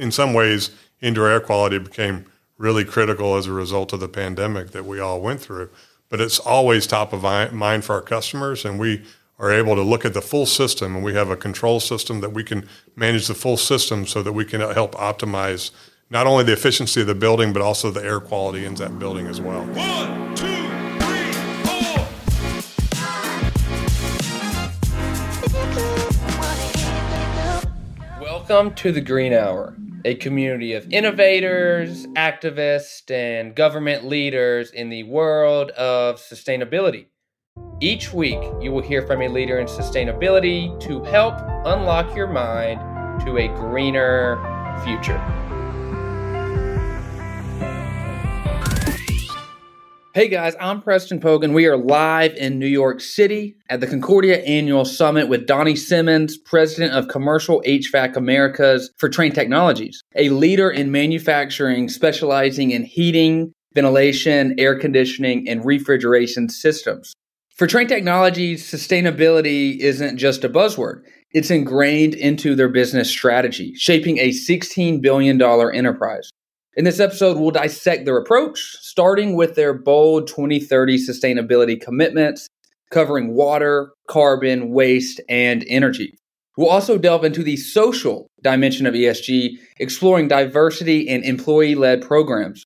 in some ways, indoor air quality became really critical as a result of the pandemic that we all went through. But it's always top of mind for our customers, and we are able to look at the full system, and we have a control system that we can manage the full system so that we can help optimize not only the efficiency of the building, but also the air quality in that building as well. One, two, three, four. Welcome to the Green Hour, a community of innovators, activists, and government leaders in the world of sustainability. Each week, you will hear from a leader in sustainability to help unlock your mind to a greener future. Hey guys, I'm Preston Pogan. We are live in New York City at the Concordia Annual Summit with Donny Simmons, President of Commercial HVAC Americas for Trane Technologies, a leader in manufacturing specializing in heating, ventilation, air conditioning, and refrigeration systems. For Trane Technologies, sustainability isn't just a buzzword. It's ingrained into their business strategy, shaping a $16 billion enterprise. In this episode, we'll dissect their approach, starting with their bold 2030 sustainability commitments, covering water, carbon, waste, and energy. We'll also delve into the social dimension of ESG, exploring diversity and employee led programs.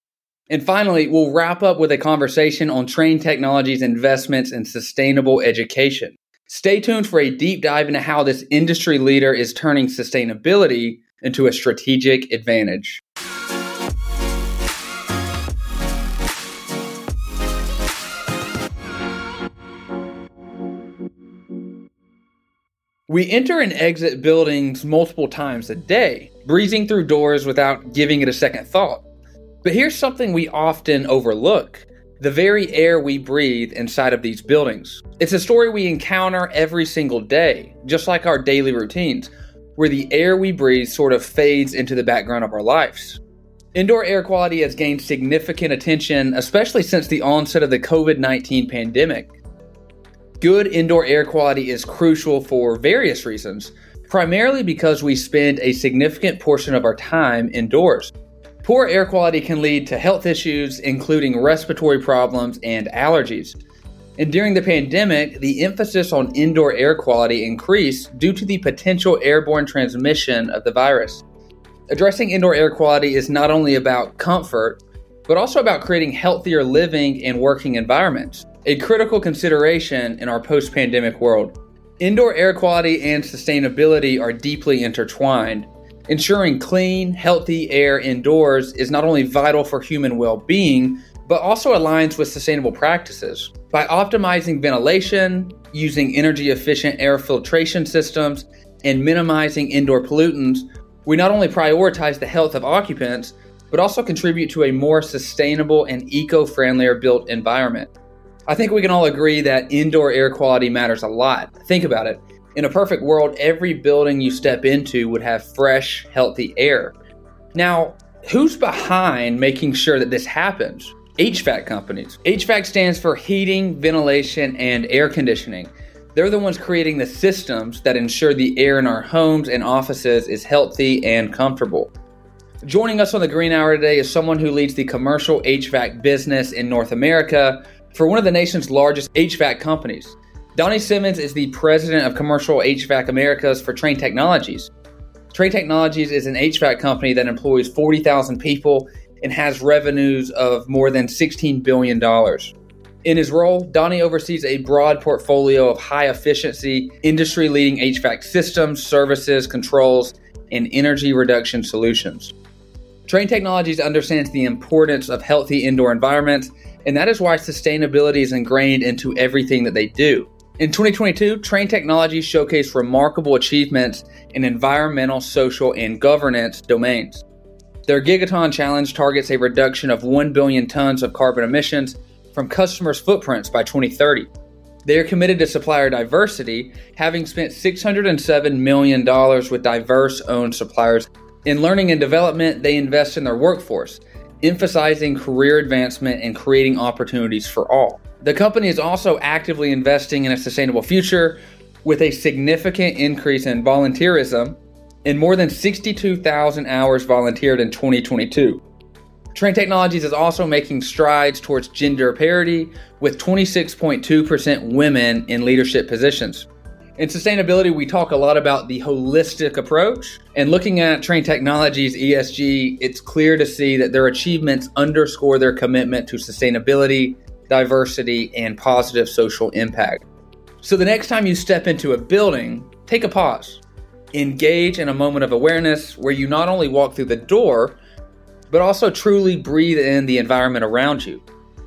And finally, we'll wrap up with a conversation on Trane Technologies investments in sustainable education. Stay tuned for a deep dive into how this industry leader is turning sustainability into a strategic advantage. We enter and exit buildings multiple times a day, breezing through doors without giving it a second thought. But here's something we often overlook the very air we breathe inside of these buildings. It's a story we encounter every single day, just like our daily routines, where the air we breathe sort of fades into the background of our lives. Indoor air quality has gained significant attention, especially since the onset of the COVID 19 pandemic. Good indoor air quality is crucial for various reasons, primarily because we spend a significant portion of our time indoors. Poor air quality can lead to health issues, including respiratory problems and allergies. And during the pandemic, the emphasis on indoor air quality increased due to the potential airborne transmission of the virus. Addressing indoor air quality is not only about comfort, but also about creating healthier living and working environments a critical consideration in our post pandemic world. Indoor air quality and sustainability are deeply intertwined. Ensuring clean, healthy air indoors is not only vital for human well being, but also aligns with sustainable practices. By optimizing ventilation, using energy efficient air filtration systems, and minimizing indoor pollutants, we not only prioritize the health of occupants, but also contribute to a more sustainable and eco friendlier built environment. I think we can all agree that indoor air quality matters a lot. Think about it. In a perfect world, every building you step into would have fresh, healthy air. Now, who's behind making sure that this happens? HVAC companies. HVAC stands for heating, ventilation, and air conditioning. They're the ones creating the systems that ensure the air in our homes and offices is healthy and comfortable. Joining us on the Green Hour today is someone who leads the commercial HVAC business in North America for one of the nation's largest HVAC companies. Donny Simmons is the president of Commercial HVAC Americas for Trane Technologies. Trane Technologies is an HVAC company that employs 40,000 people and has revenues of more than $16 billion. In his role, Donny oversees a broad portfolio of high efficiency, industry leading HVAC systems, services, controls, and energy reduction solutions. Trane Technologies understands the importance of healthy indoor environments and that is why sustainability is ingrained into everything that they do. In 2022, Trane Technologies showcased remarkable achievements in environmental, social, and governance domains. Their Gigaton Challenge targets a reduction of 1 billion tons of carbon emissions from customers' footprints by 2030. They are committed to supplier diversity, having spent $607 million with diverse owned suppliers. In learning and development, they invest in their workforce, emphasizing career advancement and creating opportunities for all. The company is also actively investing in a sustainable future with a significant increase in volunteerism and more than 62,000 hours volunteered in 2022. Trane Technologies is also making strides towards gender parity with 26.2% women in leadership positions. In sustainability, we talk a lot about the holistic approach. And looking at Trane Technologies ESG, it's clear to see that their achievements underscore their commitment to sustainability, diversity, and positive social impact. So the next time you step into a building, take a pause. Engage in a moment of awareness where you not only walk through the door, but also truly breathe in the environment around you.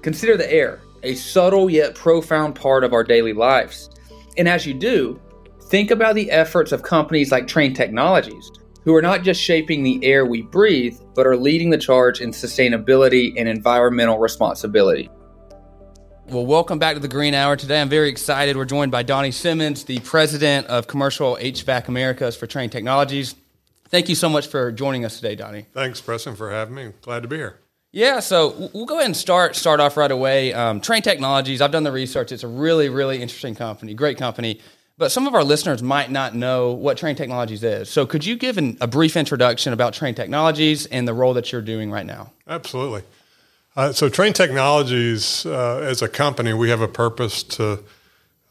Consider the air, a subtle yet profound part of our daily lives. And as you do, think about the efforts of companies like Trane Technologies, who are not just shaping the air we breathe, but are leading the charge in sustainability and environmental responsibility. Well, welcome back to the Green Hour. Today I'm very excited. We're joined by Donny Simmons, the president of Commercial HVAC Americas for Trane Technologies. Thank you so much for joining us today, Donny. Thanks, Preston, for having me. Glad to be here. Yeah, so we'll go ahead and start start off right away. Um, Trane Technologies. I've done the research. It's a really really interesting company, great company. But some of our listeners might not know what Trane Technologies is. So could you give an, a brief introduction about Trane Technologies and the role that you're doing right now? Absolutely. Uh, so Trane Technologies, uh, as a company, we have a purpose to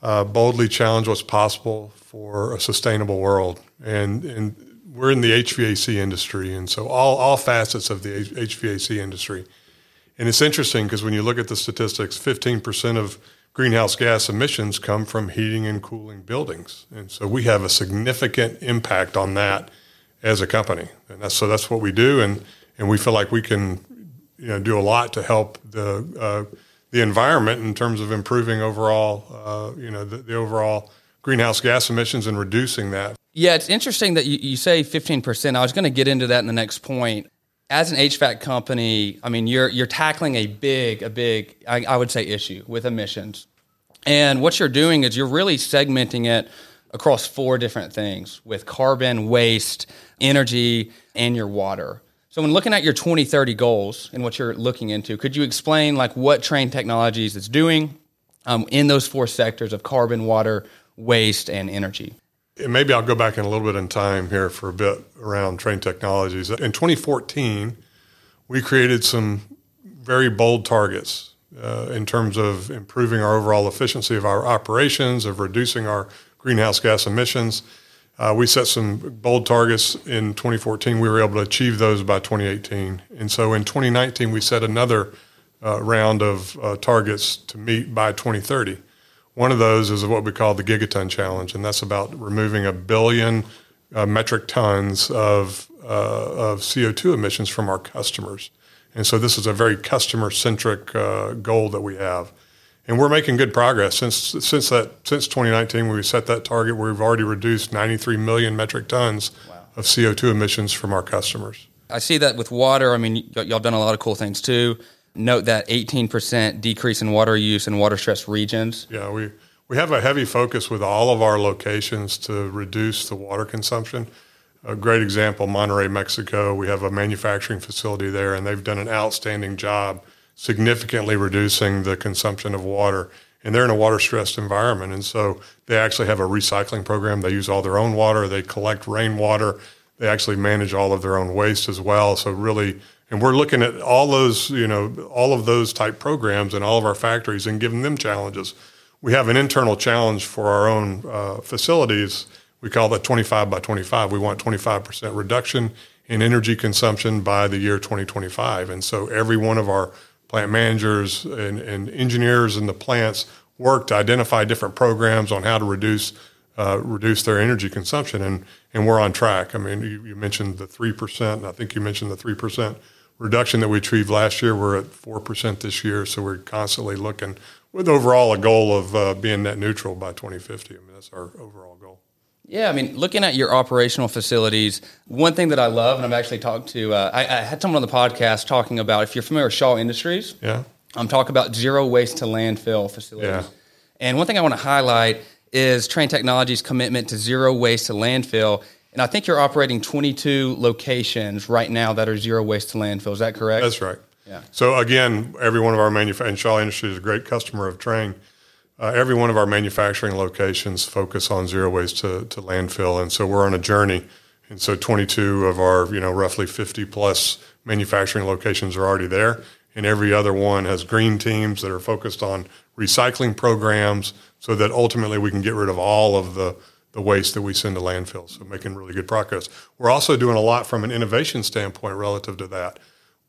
uh, boldly challenge what's possible for a sustainable world, and and we're in the HVAC industry, and so all, all facets of the HVAC industry. And it's interesting because when you look at the statistics, 15% of greenhouse gas emissions come from heating and cooling buildings. And so we have a significant impact on that as a company. And that's, so that's what we do. And, and we feel like we can you know, do a lot to help the, uh, the environment in terms of improving overall, uh, you know, the, the overall greenhouse gas emissions and reducing that. Yeah, it's interesting that you, you say 15%. I was going to get into that in the next point. As an HVAC company, I mean, you're, you're tackling a big, a big, I, I would say, issue with emissions. And what you're doing is you're really segmenting it across four different things with carbon, waste, energy, and your water. So when looking at your 2030 goals and what you're looking into, could you explain like what Trane Technologies is doing um, in those four sectors of carbon, water, waste, and energy? Maybe I'll go back in a little bit in time here for a bit around Trane Technologies. In 2014, we created some very bold targets uh, in terms of improving our overall efficiency of our operations, of reducing our greenhouse gas emissions. Uh, we set some bold targets in 2014. We were able to achieve those by 2018. And so in 2019, we set another uh, round of uh, targets to meet by 2030. One of those is what we call the Gigaton Challenge, and that's about removing a billion uh, metric tons of, uh, of CO2 emissions from our customers. And so this is a very customer centric uh, goal that we have. And we're making good progress since since that since 2019 when we set that target. We've already reduced 93 million metric tons wow. of CO2 emissions from our customers. I see that with water. I mean, y- y'all done a lot of cool things too note that 18% decrease in water use in water stressed regions. Yeah, we, we have a heavy focus with all of our locations to reduce the water consumption. A great example, Monterrey, Mexico. We have a manufacturing facility there, and they've done an outstanding job significantly reducing the consumption of water. And they're in a water stressed environment. And so they actually have a recycling program. They use all their own water, they collect rainwater, they actually manage all of their own waste as well. So, really, and we're looking at all those, you know, all of those type programs in all of our factories and giving them challenges. We have an internal challenge for our own uh, facilities. We call that 25 by 25. We want 25% reduction in energy consumption by the year 2025. And so every one of our plant managers and, and engineers in the plants work to identify different programs on how to reduce uh, reduce their energy consumption, and and we're on track. I mean, you, you mentioned the three percent. and I think you mentioned the three percent reduction that we achieved last year. We're at 4% this year, so we're constantly looking with overall a goal of uh, being net neutral by 2050. I mean, that's our overall goal. Yeah, I mean, looking at your operational facilities, one thing that I love, and I've actually talked to, uh, I, I, had someone on the podcast talking about, if you're familiar with Shaw Industries, yeah, I'm talking about zero waste to landfill facilities. Yeah. And one thing I want to highlight is Trane Technologies' commitment to zero waste to landfill and I think you're operating 22 locations right now that are zero waste to landfill. Is that correct? That's right. Yeah. So again, every one of our manufacturing, Shaw Industries is a great customer of Trane. Uh, every one of our manufacturing locations focus on zero waste to, to landfill. And so we're on a journey And so 22 of our, you know, roughly 50 plus manufacturing locations are already there. And every other one has green teams that are focused on recycling programs so that ultimately we can get rid of all of the, the waste that we send to landfills. So making really good progress. We're also doing a lot from an innovation standpoint relative to that,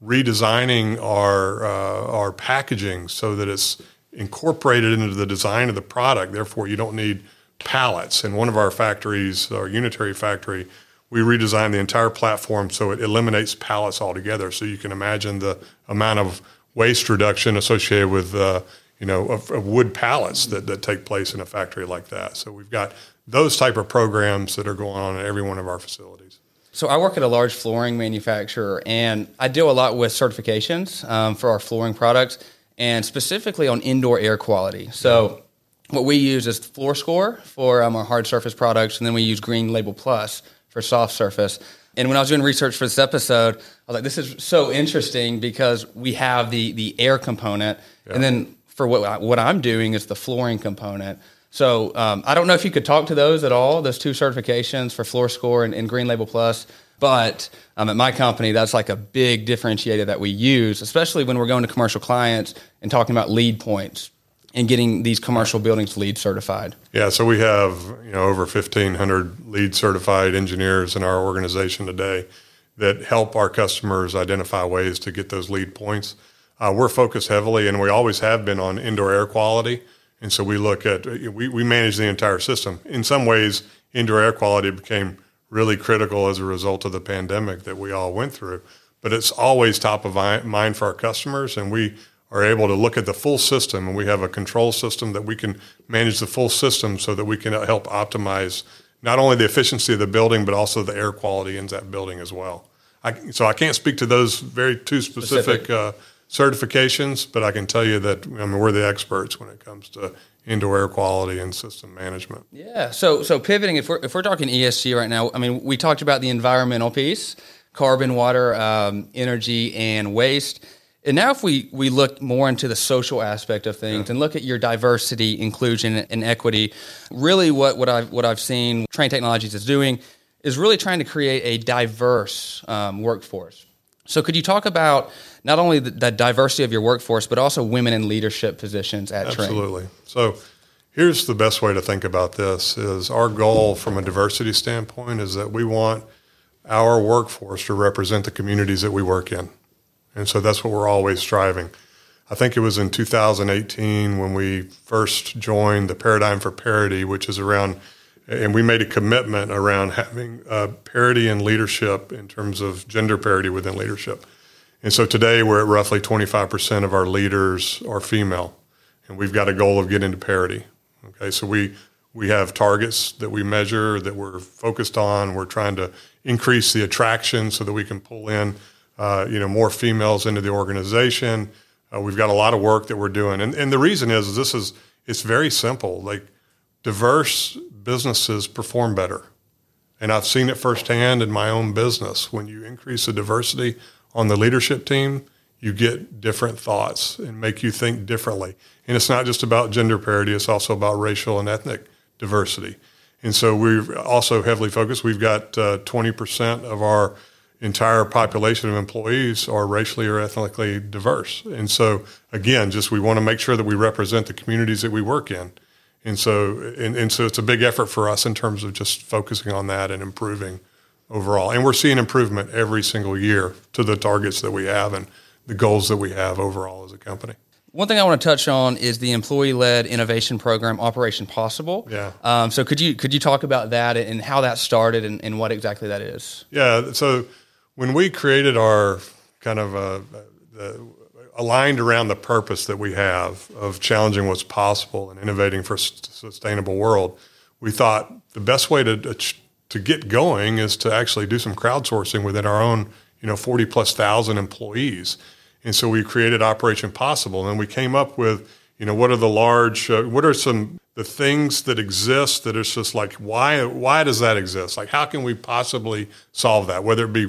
redesigning our, uh, our packaging so that it's incorporated into the design of the product. Therefore, you don't need pallets. In one of our factories, our unitary factory, we redesigned the entire platform so it eliminates pallets altogether. So you can imagine the amount of waste reduction associated with, uh, you know, of, of, wood pallets that, that take place in a factory like that. So we've got those type of programs that are going on in every one of our facilities. So I work at a large flooring manufacturer, and I deal a lot with certifications um, for our flooring products, and specifically on indoor air quality. So what we use is Floor Score for um, our hard surface products, and then we use Green Label Plus for soft surface. And when I was doing research for this episode, I was like, this is so interesting because we have the the air component, yeah. and then for what what I'm doing is the flooring component. So um, I don't know if you could talk to those at all, those two certifications for Floor Score and, and Green Label Plus. But um, at my company, that's like a big differentiator that we use, especially when we're going to commercial clients and talking about LEED points and getting these commercial buildings LEED certified? Yeah, so we have you know over 1,500 LEED certified engineers in our organization today that help our customers identify ways to get those LEED points. Uh, we're focused heavily, and we always have been on indoor air quality. And so we look at we, we manage the entire system. In some ways, indoor air quality became really critical as a result of the pandemic that we all went through. But it's always top of mind for our customers, and we are able to look at the full system and we have a control system that we can manage the full system so that we can help optimize not only the efficiency of the building but also the air quality in that building as well. I, so I can't speak to those very two specific, specific. Uh, certifications, but I can tell you that I mean we're the experts when it comes to indoor air quality and system management. Yeah. So so pivoting, if we're if we're talking ESG right now, I mean we talked about the environmental piece, carbon, water, um, energy, and waste. And now, if we, we look more into the social aspect of things yeah. and look at your diversity, inclusion, and equity, really what, what, I've, what I've seen Trane Technologies is doing is really trying to create a diverse um, workforce. So, could you talk about not only the, the, diversity of your workforce, but also women in leadership positions at? Absolutely. So, here's the best way to think about this: is our goal from a diversity standpoint is that we want our workforce to represent the communities that we work in. And so that's what we're always striving. I think it was in 2018 when we first joined the Paradigm for Parity, which is around, and we made a commitment around having uh, parity in leadership in terms of gender parity within leadership. And so today we're at roughly 25% of our leaders are female, and we've got a goal of getting to parity. Okay, so we we have targets that we measure that we're focused on. We're trying to increase the attraction so that we can pull in uh, you know, more females into the organization. Uh, we've got a lot of work that we're doing, and and the reason is, is this is it's very simple. Like diverse businesses perform better, and I've seen it firsthand in my own business. When you increase the diversity on the leadership team, you get different thoughts and make you think differently. And it's not just about gender parity; it's also about racial and ethnic diversity. And so we're also heavily focused. We've got uh, 20% of our entire population of employees are racially or ethnically diverse. And so, again, just we want to make sure that we represent the communities that we work in. And so, and, and so it's a big effort for us in terms of just focusing on that and improving overall. And we're seeing improvement every single year to the targets that we have and the goals that we have overall as a company. One thing I want to touch on is the employee-led innovation program, Operation Possible. Yeah. Um, so could you could you talk about that and how that started and, and what exactly that is? Yeah. So when we created our kind of uh, aligned around the purpose that we have of challenging what's possible and innovating for a sustainable world, we thought the best way to to get going is to actually do some crowdsourcing within our own, you know, 40 plus thousand employees. And so we created Operation Possible, and we came up with, you know, what are the large, uh, what are some the things that exist that is just like why why does that exist? Like how can we possibly solve that? Whether it be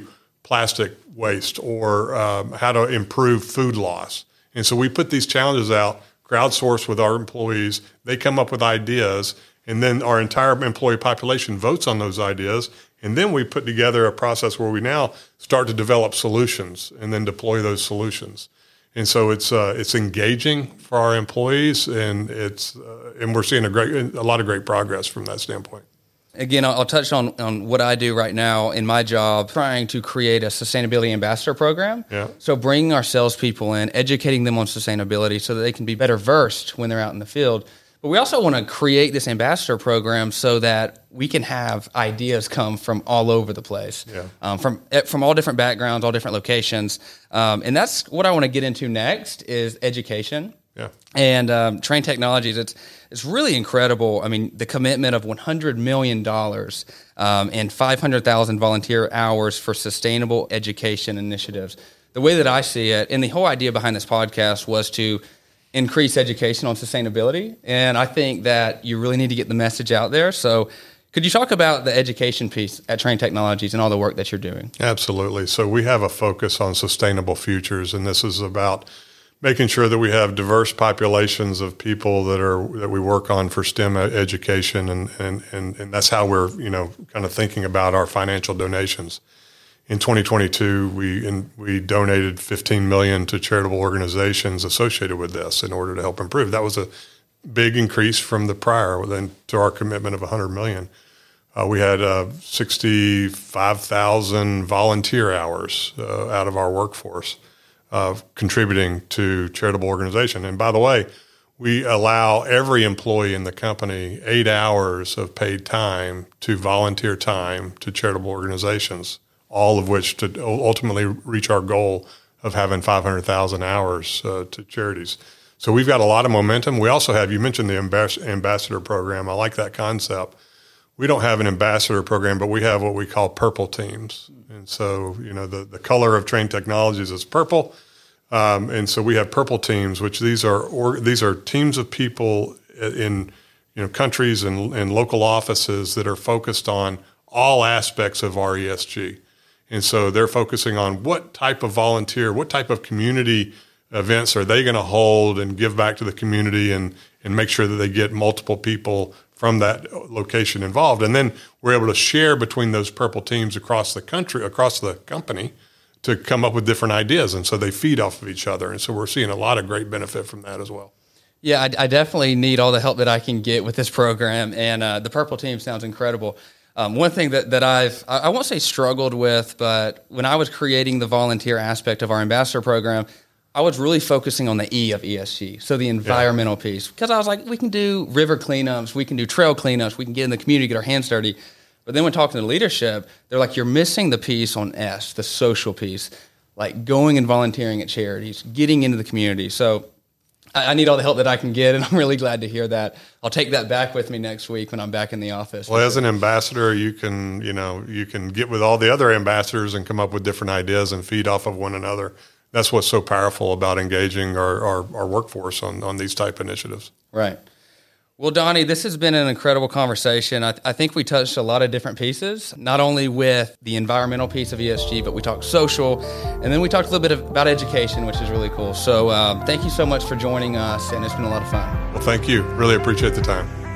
plastic waste or um, how to improve food loss. And so we put these challenges out, crowdsource with our employees. They come up with ideas, and then our entire employee population votes on those ideas. And then we put together a process where we now start to develop solutions and then deploy those solutions. And so it's uh, it's engaging for our employees, and it's uh, and we're seeing a great a lot of great progress from that standpoint. Again, I'll touch on, on what I do right now in my job, trying to create a sustainability ambassador program. Yeah. So bringing our salespeople in, educating them on sustainability so that they can be better versed when they're out in the field. But we also want to create this ambassador program so that we can have ideas come from all over the place, Yeah. um, from eh, from all different backgrounds, all different locations, um, and that's what I want to get into next is education. Yeah. And um, Trane Technologies, it's it's really incredible. I mean, the commitment of 100 million dollars um, and 500,000 volunteer hours for sustainable education initiatives. The way that I see it, and the whole idea behind this podcast was to increase education on sustainability. And I think that you really need to get the message out there. So, could you talk about the education piece at Trane Technologies and all the work that you're doing? Absolutely. So we have a focus on sustainable futures, and this is about making sure that we have diverse populations of people that are that we work on for STEM education, and and and, and that's how we're you know kind of thinking about our financial donations. In 2022, we in, we donated 15 million to charitable organizations associated with this in order to help improve. That was a big increase from the prior, then to our commitment of 100 million. Uh, we had uh, 65,000 volunteer hours uh, out of our workforce uh, contributing to charitable organization. And by the way, we allow every employee in the company eight hours of paid time to volunteer time to charitable organizations, all of which to ultimately reach our goal of having 500,000 hours uh, to charities. So we've got a lot of momentum. We also have, you mentioned the ambas- ambassador program. I like that concept we don't have an ambassador program, but we have what we call purple teams. And so, you know, the, the color of Trane Technologies is purple. Um, and so we have purple teams, which these are or, these are teams of people in you know countries and, and local offices that are focused on all aspects of our ESG. And so they're focusing on what type of volunteer, what type of community events are they going to hold and give back to the community and, and make sure that they get multiple people from that location involved. And then we're able to share between those purple teams across the country, across the company to come up with different ideas. And so they feed off of each other. And so we're seeing a lot of great benefit from that as well. Yeah, I, I definitely need all the help that I can get with this program. And uh, the purple team sounds incredible. Um, one thing that, that I've, I, I won't say struggled with, but when I was creating the volunteer aspect of our ambassador program, I was really focusing on the E of ESG, so the environmental yeah. piece, because I was like, we can do river cleanups, we can do trail cleanups, we can get in the community, get our hands dirty. But then when talking to leadership, they're like, you're missing the piece on S, the social piece, like going and volunteering at charities, getting into the community. So I, I need all the help that I can get, and I'm really glad to hear that. I'll take that back with me next week when I'm back in the office. Well, as an ambassador, you can you know you can get with all the other ambassadors and come up with different ideas and feed off of one another that's what's so powerful about engaging our, our, our, workforce on, on these type initiatives. Right. Well, Donny, this has been an incredible conversation. I, th- I, think we touched a lot of different pieces, not only with the environmental piece of ESG, but we talked social, and then we talked a little bit of, about education, which is really cool. So, um, thank you so much for joining us, and it's been a lot of fun. Well, thank you. Really appreciate the time.